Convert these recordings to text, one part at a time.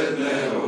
et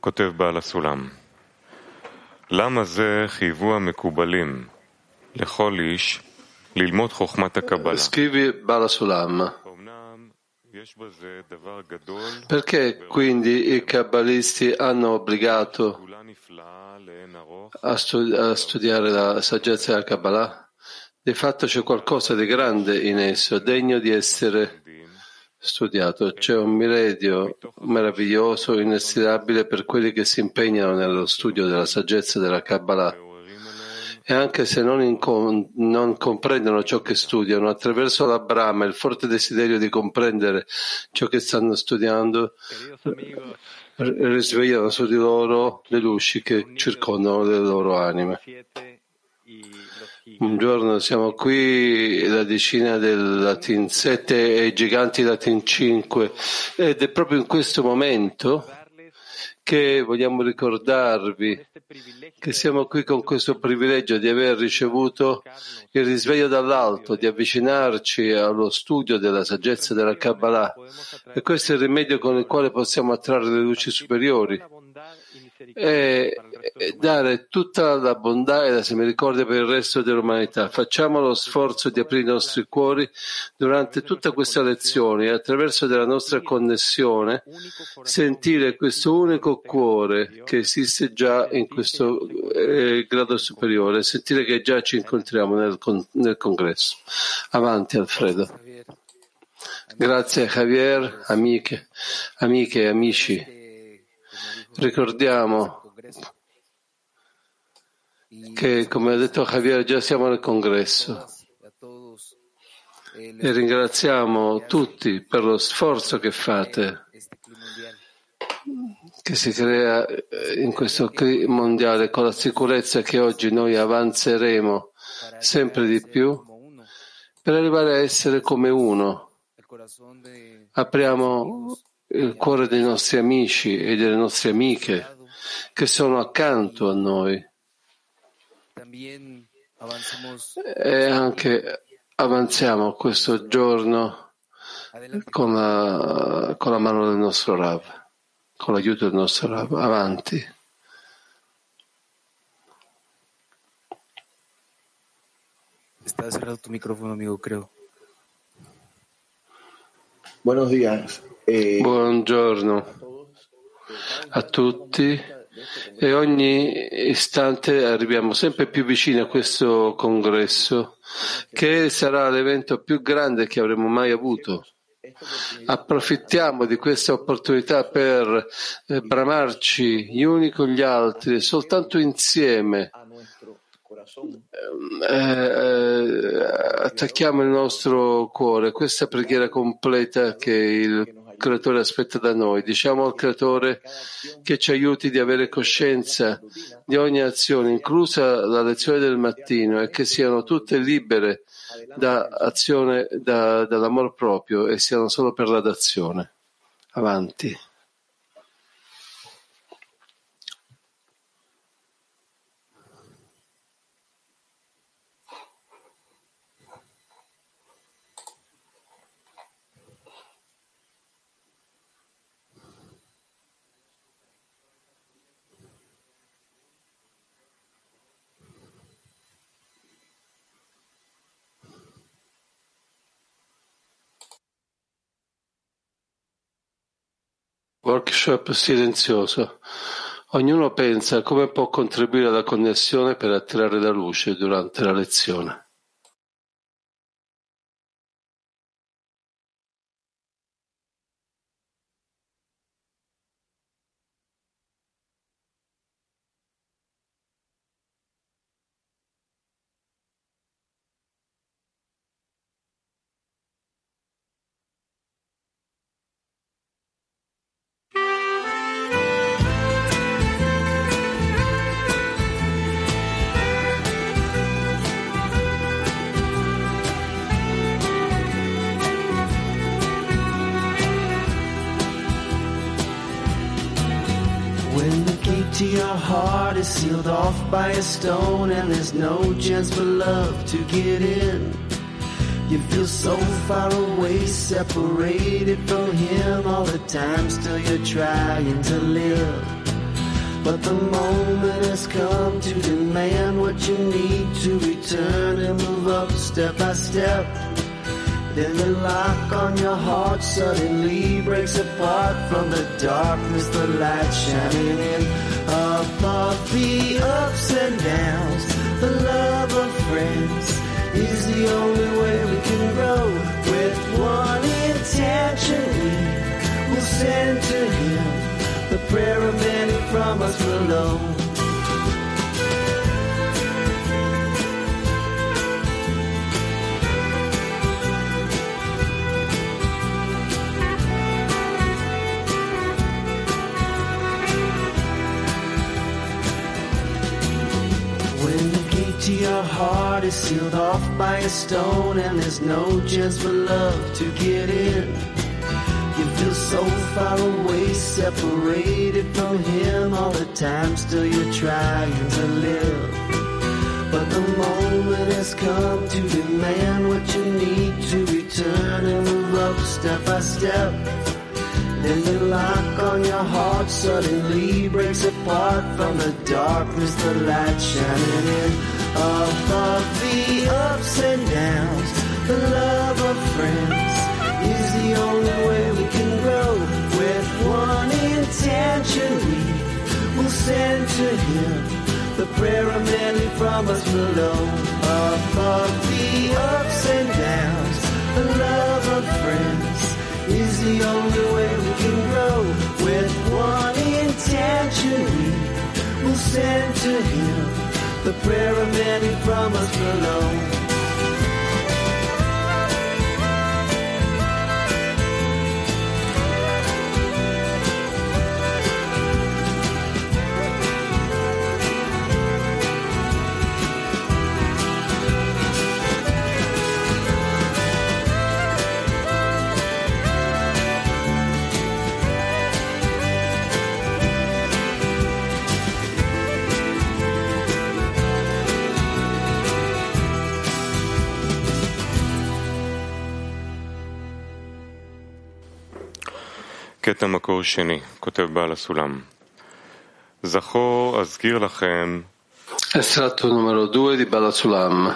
כותב בעל הסולם, למה זה חייבו המקובלים לכל איש ללמוד חוכמת הקבלה? Scrivi Bala Sulam. Perché quindi i kabbalisti hanno obbligato a, studi- a studiare la saggezza della Kabbalah? Di fatto c'è qualcosa di grande in esso, degno di essere studiato. C'è un miradio meraviglioso, inestirabile per quelli che si impegnano nello studio della saggezza della Kabbalah. E anche se non, incom- non comprendono ciò che studiano, attraverso la Brahma, il forte desiderio di comprendere ciò che stanno studiando, risvegliano su di loro le luci che circondano le loro anime. Un giorno siamo qui, la decina del Latin 7 e i giganti Latin 5, ed è proprio in questo momento che vogliamo ricordarvi che siamo qui con questo privilegio di aver ricevuto il risveglio dall'alto, di avvicinarci allo studio della saggezza della Kabbalah. E questo è il rimedio con il quale possiamo attrarre le luci superiori e dare tutta la bontà e la misericordia per il resto dell'umanità. Facciamo lo sforzo di aprire i nostri cuori durante tutta questa lezione e attraverso la nostra connessione sentire questo unico cuore che esiste già in questo eh, grado superiore, sentire che già ci incontriamo nel, nel congresso. Avanti Alfredo. Grazie Javier, amiche, amiche e amici. Ricordiamo che, come ha detto Javier, già siamo nel congresso e ringraziamo tutti per lo sforzo che fate, che si crea in questo mondiale con la sicurezza che oggi noi avanzeremo sempre di più per arrivare a essere come uno. Apriamo il cuore dei nostri amici e delle nostre amiche che sono accanto a noi. E anche avanziamo questo giorno con la, con la mano del nostro Rav, con l'aiuto del nostro Rav. Avanti. Está cerrado tu micrófono, amigo, creo. Buenos días. Buongiorno a tutti e ogni istante arriviamo sempre più vicini a questo congresso che sarà l'evento più grande che avremo mai avuto. Approfittiamo di questa opportunità per eh, bramarci gli uni con gli altri, soltanto insieme. Eh, eh, attacchiamo il nostro cuore, questa preghiera completa che il creatore aspetta da noi. Diciamo al creatore che ci aiuti di avere coscienza di ogni azione, inclusa la lezione del mattino, e che siano tutte libere da azione, da, dall'amor proprio e siano solo per la dazione. Avanti. Workshop silenzioso. Ognuno pensa a come può contribuire alla connessione per attirare la luce durante la lezione. Heart is sealed off by a stone and there's no chance for love to get in. You feel so far away, separated from him all the time, still you're trying to live. But the moment has come to demand what you need to return and move up step by step. Then the lock on your heart suddenly breaks apart from the darkness, the light shining in. Above the ups and downs, the love of friends is the only way we can grow. With one intention, we will send to Him the prayer of many from us below. Is sealed off by a stone and there's no chance for love to get in. You feel so far away, separated from him all the time, still you're trying to live. But the moment has come to demand what you need to return and move up step by step. Then the lock on your heart suddenly breaks apart from the darkness, the light shining in. Above the ups and downs, the love of friends is the only way we can grow. With one intention, we will send to Him the prayer of many from us below. Above the ups and downs, the love of friends is the only way we can grow. With one intention, we will send to Him the prayer of many from us below. קטע מקור שני, כותב בעל הסולם. זכור, אזכיר לכם, Estratto numero 2 di Balasulam.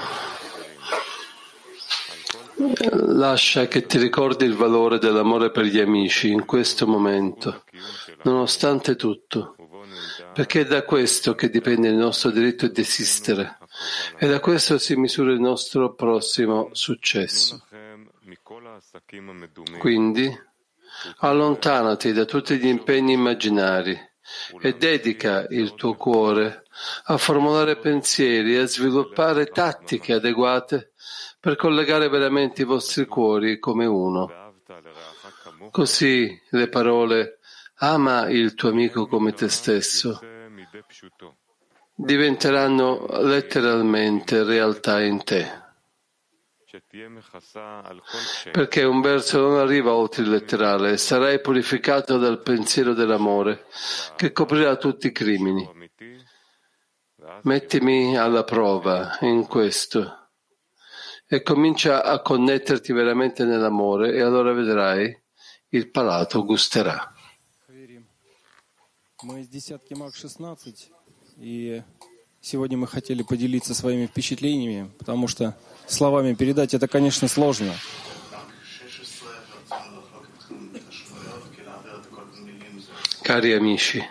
Lascia che ti ricordi il valore dell'amore per gli amici in questo momento, nonostante tutto, perché è da questo che dipende il nostro diritto di esistere e da questo si misura il nostro prossimo successo. Quindi, allontanati da tutti gli impegni immaginari e dedica il tuo cuore a formulare pensieri e a sviluppare tattiche adeguate per collegare veramente i vostri cuori come uno. Così le parole ama il tuo amico come te stesso diventeranno letteralmente realtà in te. Perché un verso non arriva oltre il letterale, sarai purificato dal pensiero dell'amore che coprirà tutti i crimini. Mettimi alla prova in questo e comincia a connetterti veramente nell'amore e allora vedrai il palato gusterà. Мы из десятки МАК-16, и сегодня мы хотели поделиться своими впечатлениями, потому что словами передать это, конечно, сложно. Cari amici,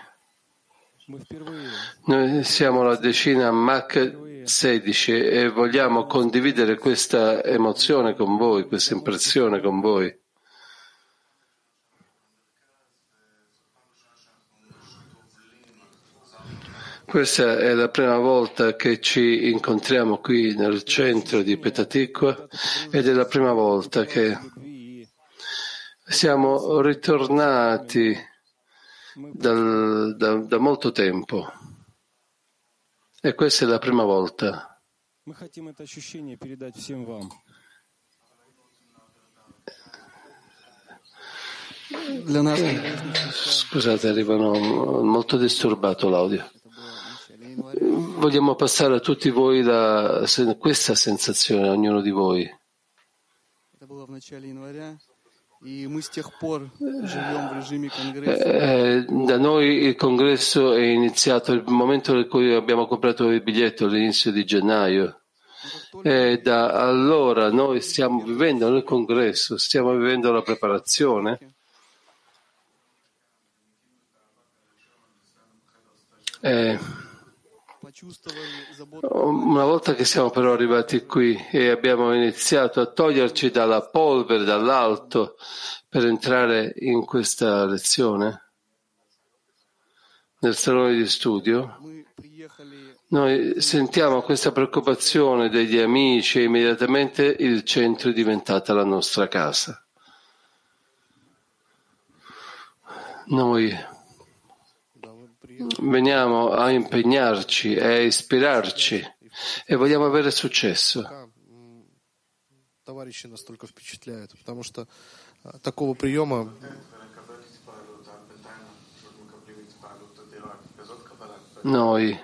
Мы впервые noi siamo la decina Mach 16 e vogliamo condividere questa emozione con voi, questa impressione con voi. Questa è la prima volta che ci incontriamo qui nel centro di Petatikwa ed è la prima volta che siamo ritornati dal, da, da molto tempo e questa è la prima volta. Scusate, arrivano molto disturbato l'audio vogliamo passare a tutti voi la, questa sensazione, a ognuno di voi. Eh, eh, da noi il congresso è iniziato il momento in cui abbiamo comprato il biglietto all'inizio di gennaio. E da allora noi stiamo vivendo nel congresso, stiamo vivendo la preparazione. Eh, Oh, una volta che siamo però arrivati qui e abbiamo iniziato a toglierci dalla polvere, dall'alto, per entrare in questa lezione, nel salone di studio, noi sentiamo questa preoccupazione degli amici e immediatamente il centro è diventata la nostra casa. Noi veniamo a impegnarci e a ispirarci e vogliamo avere successo. пока, м, товарищи настолько впечатляют, потому что а, такого приема Noi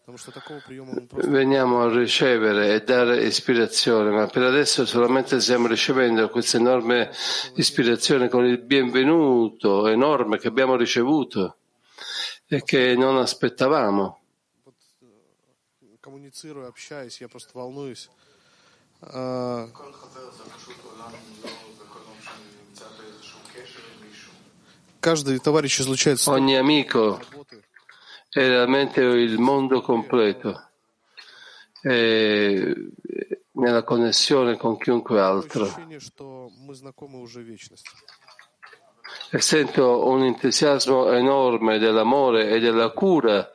потому что такого приема мы просто veniamo a ricevere e dare ispirazione, ma per adesso solamente stiamo ricevendo questa enorme ispirazione con il benvenuto enorme che abbiamo ricevuto e che non aspettavamo. Ogni amico è realmente il mondo completo, e nella connessione con chiunque altro. E sento un entusiasmo enorme dell'amore e della cura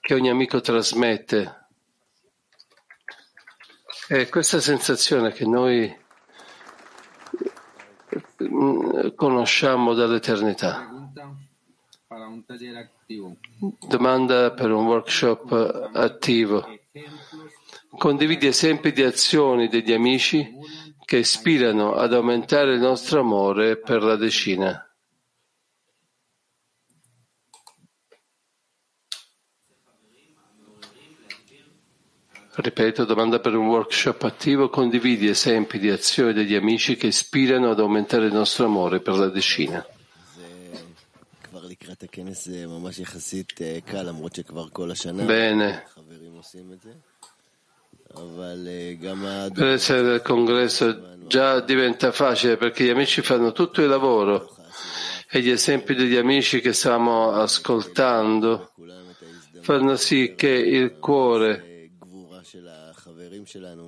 che ogni amico trasmette. E questa sensazione che noi mm, conosciamo dall'eternità. Domanda per un workshop attivo. Condividi esempi di azioni degli amici che ispirano ad aumentare il nostro amore per la decina. Ripeto, domanda per un workshop attivo, condividi esempi di azioni degli amici che ispirano ad aumentare il nostro amore per la decina. Bene. Per essere del congresso già diventa facile perché gli amici fanno tutto il lavoro e gli esempi degli amici che stiamo ascoltando fanno sì che il cuore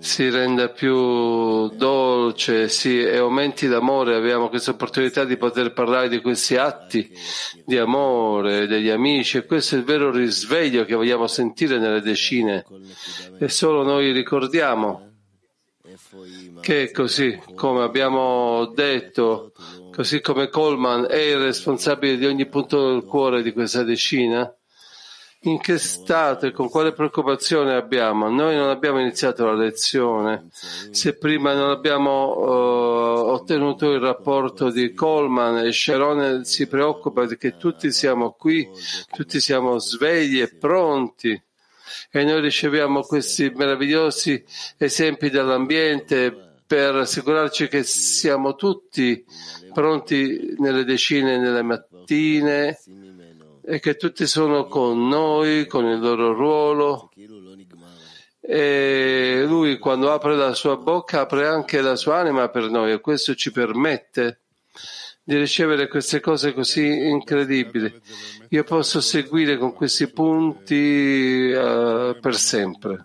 si renda più dolce si, e aumenti d'amore. Abbiamo questa opportunità di poter parlare di questi atti di amore, degli amici e questo è il vero risveglio che vogliamo sentire nelle decine. e solo noi ricordiamo che così come abbiamo detto, così come Coleman è il responsabile di ogni punto del cuore di questa decina, in che stato e con quale preoccupazione abbiamo. Noi non abbiamo iniziato la lezione. Se prima non abbiamo uh, ottenuto il rapporto di Coleman e Sharon si preoccupa che tutti siamo qui, tutti siamo svegli e pronti. E noi riceviamo questi meravigliosi esempi dall'ambiente per assicurarci che siamo tutti pronti nelle decine e nelle mattine e che tutti sono con noi, con il loro ruolo. E lui quando apre la sua bocca apre anche la sua anima per noi e questo ci permette di ricevere queste cose così incredibili. Io posso seguire con questi punti uh, per sempre.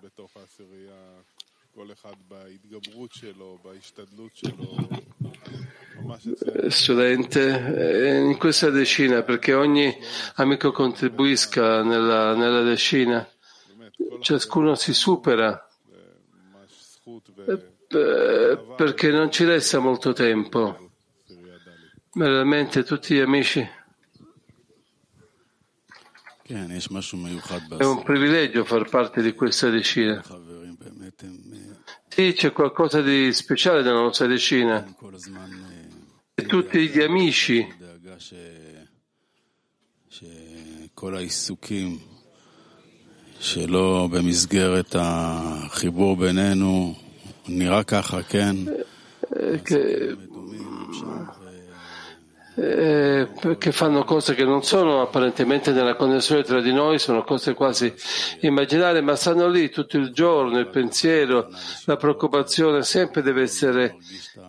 Studente, in questa decina, perché ogni amico contribuisca nella, nella decina, ciascuno si supera perché non ci resta molto tempo. Veramente tutti gli amici. È un privilegio far parte di questa decina. Sì, c'è qualcosa di speciale nella nostra decina E tutti gli amici שלא במסגרת החיבור בינינו, נראה ככה, כן? Eh, che fanno cose che non sono apparentemente nella connessione tra di noi, sono cose quasi immaginarie, ma stanno lì tutto il giorno, il pensiero, la preoccupazione sempre deve essere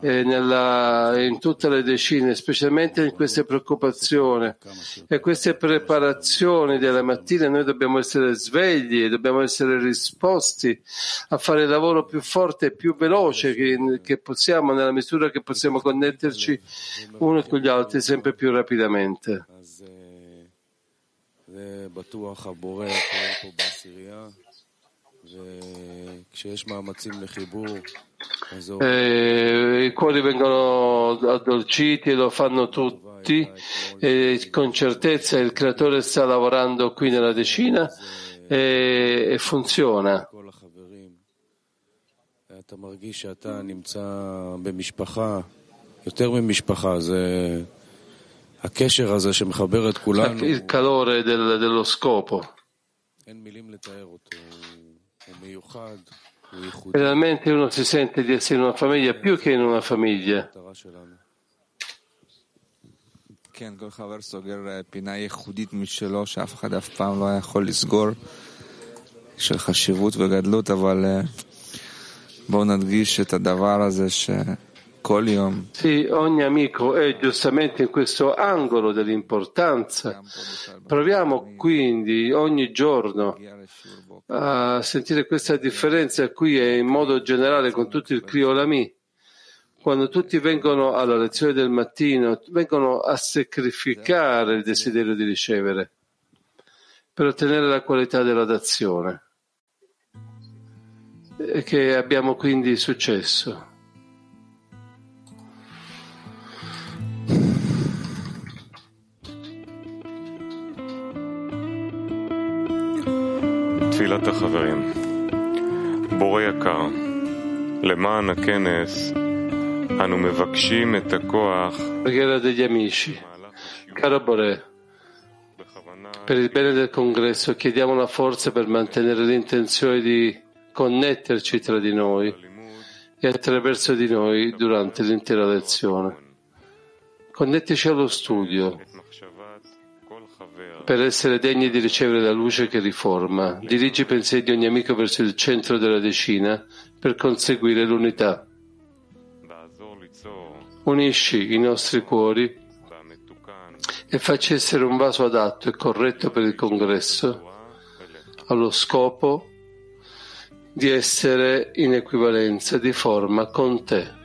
eh, nella, in tutte le decine, specialmente in queste preoccupazioni e queste preparazioni della mattina. Noi dobbiamo essere svegli, dobbiamo essere risposti a fare il lavoro più forte e più veloce che, che possiamo nella misura che possiamo connetterci uno con gli altri sempre più rapidamente. Eh, I cuori vengono addolciti e lo fanno tutti e con certezza il creatore sta lavorando qui nella decina e, e funziona. אתה מרגיש שאתה נמצא במשפחה, יותר ממשפחה, זה Il calore del, dello scopo. אין מילים לתאר אותו, הוא מיוחד, הוא ייחודי. Realmente uno si sente di essere in una famiglia più che in una famiglia. המטרה שלנו. כן, כל חבר סוגר פינה ייחודית משלו, שאף אחד אף פעם לא היה יכול לסגור, של חשיבות וגדלות, אבל אה, בואו נדגיש את הדבר הזה שכל יום Sì, ogni amico è giustamente in questo angolo dell'importanza. Proviamo quindi ogni giorno a sentire questa differenza qui e in modo generale con tutto il Criolami. Quando tutti vengono alla lezione del mattino, vengono a sacrificare il desiderio di ricevere per ottenere la qualità della dazione. Che abbiamo quindi successo. תפילת החברים. בורא יקר, למען הכנס אנו מבקשים את הכוח Preghiera degli amici. Caro Boré, per il bene del congresso chiediamo la forza per mantenere l'intenzione di connetterci tra di noi e attraverso di noi durante l'intera lezione. Connettici allo studio per essere degni di ricevere la luce che riforma. Dirigi i pensieri di ogni amico verso il centro della decina per conseguire l'unità. Unisci i nostri cuori e facci essere un vaso adatto e corretto per il congresso, allo scopo di essere in equivalenza di forma con te.